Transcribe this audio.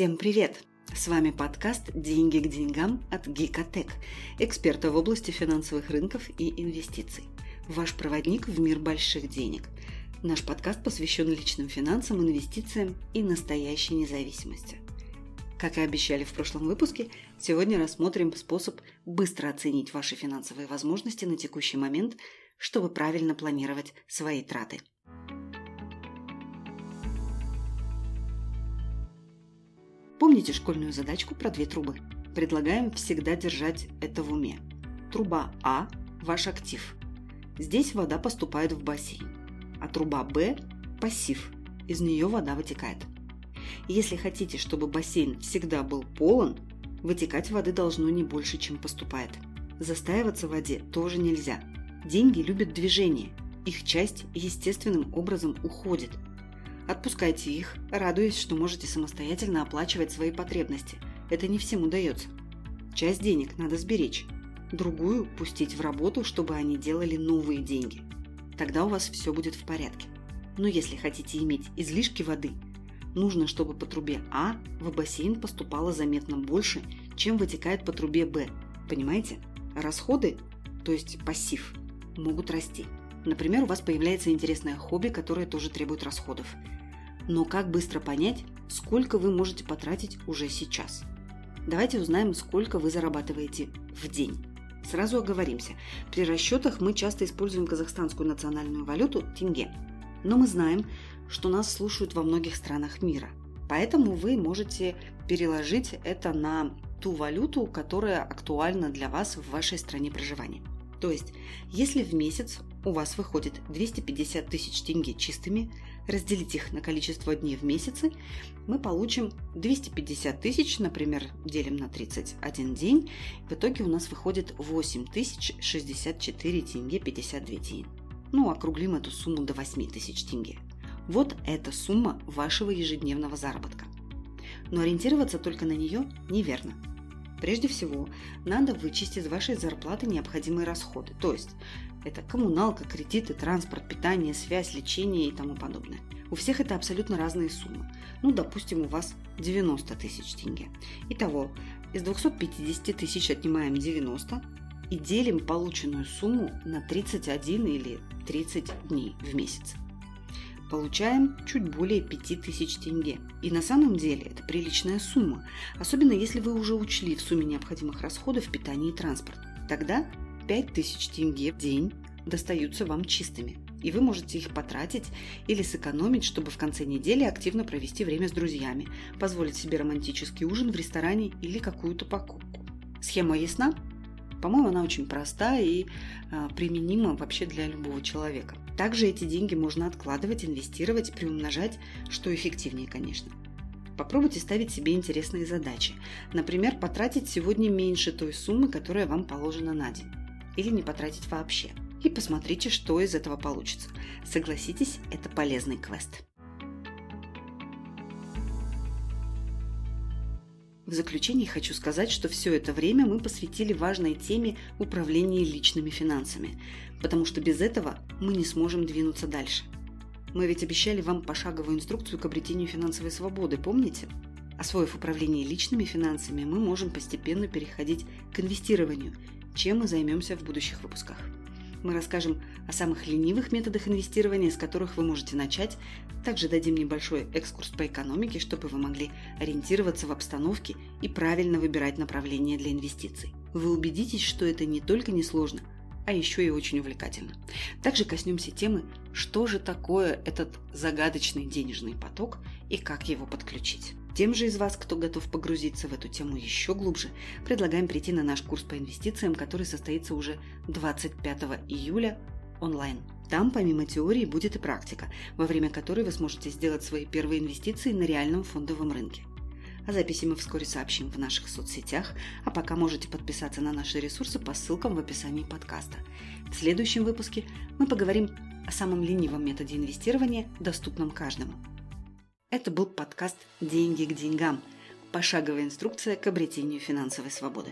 Всем привет! С вами подкаст «Деньги к деньгам» от Гикотек, эксперта в области финансовых рынков и инвестиций. Ваш проводник в мир больших денег. Наш подкаст посвящен личным финансам, инвестициям и настоящей независимости. Как и обещали в прошлом выпуске, сегодня рассмотрим способ быстро оценить ваши финансовые возможности на текущий момент, чтобы правильно планировать свои траты – Помните школьную задачку про две трубы? Предлагаем всегда держать это в уме. Труба А – ваш актив. Здесь вода поступает в бассейн. А труба Б – пассив. Из нее вода вытекает. Если хотите, чтобы бассейн всегда был полон, вытекать воды должно не больше, чем поступает. Застаиваться в воде тоже нельзя. Деньги любят движение. Их часть естественным образом уходит – Отпускайте их, радуясь, что можете самостоятельно оплачивать свои потребности. Это не всем удается. Часть денег надо сберечь, другую пустить в работу, чтобы они делали новые деньги. Тогда у вас все будет в порядке. Но если хотите иметь излишки воды, нужно, чтобы по трубе А в бассейн поступало заметно больше, чем вытекает по трубе Б. Понимаете? Расходы, то есть пассив, могут расти. Например, у вас появляется интересное хобби, которое тоже требует расходов. Но как быстро понять, сколько вы можете потратить уже сейчас? Давайте узнаем, сколько вы зарабатываете в день. Сразу оговоримся. При расчетах мы часто используем казахстанскую национальную валюту – тенге. Но мы знаем, что нас слушают во многих странах мира. Поэтому вы можете переложить это на ту валюту, которая актуальна для вас в вашей стране проживания. То есть, если в месяц у вас выходит 250 тысяч тенге чистыми, разделить их на количество дней в месяце, мы получим 250 тысяч, например, делим на 31 день, в итоге у нас выходит 8064 тенге 52 день. Ну, округлим эту сумму до 8 тысяч тенге. Вот эта сумма вашего ежедневного заработка. Но ориентироваться только на нее неверно. Прежде всего, надо вычесть из вашей зарплаты необходимые расходы, то есть это коммуналка, кредиты, транспорт, питание, связь, лечение и тому подобное. У всех это абсолютно разные суммы. Ну, допустим, у вас 90 тысяч тенге. Итого, из 250 тысяч отнимаем 90 и делим полученную сумму на 31 или 30 дней в месяц. Получаем чуть более 5000 тенге. И на самом деле это приличная сумма, особенно если вы уже учли в сумме необходимых расходов питание и транспорт. Тогда 5000 тенге в день достаются вам чистыми, и вы можете их потратить или сэкономить, чтобы в конце недели активно провести время с друзьями, позволить себе романтический ужин в ресторане или какую-то покупку. Схема ясна? По-моему, она очень проста и э, применима вообще для любого человека. Также эти деньги можно откладывать, инвестировать, приумножать, что эффективнее, конечно. Попробуйте ставить себе интересные задачи. Например, потратить сегодня меньше той суммы, которая вам положена на день или не потратить вообще. И посмотрите, что из этого получится. Согласитесь, это полезный квест. В заключение хочу сказать, что все это время мы посвятили важной теме управления личными финансами, потому что без этого мы не сможем двинуться дальше. Мы ведь обещали вам пошаговую инструкцию к обретению финансовой свободы, помните? Освоив управление личными финансами, мы можем постепенно переходить к инвестированию – чем мы займемся в будущих выпусках. Мы расскажем о самых ленивых методах инвестирования, с которых вы можете начать. Также дадим небольшой экскурс по экономике, чтобы вы могли ориентироваться в обстановке и правильно выбирать направление для инвестиций. Вы убедитесь, что это не только несложно, а еще и очень увлекательно. Также коснемся темы, что же такое этот загадочный денежный поток и как его подключить. Тем же из вас, кто готов погрузиться в эту тему еще глубже, предлагаем прийти на наш курс по инвестициям, который состоится уже 25 июля онлайн. Там помимо теории будет и практика, во время которой вы сможете сделать свои первые инвестиции на реальном фондовом рынке. О записи мы вскоре сообщим в наших соцсетях, а пока можете подписаться на наши ресурсы по ссылкам в описании подкаста. В следующем выпуске мы поговорим о самом ленивом методе инвестирования, доступном каждому – это был подкаст «Деньги к деньгам» – пошаговая инструкция к обретению финансовой свободы.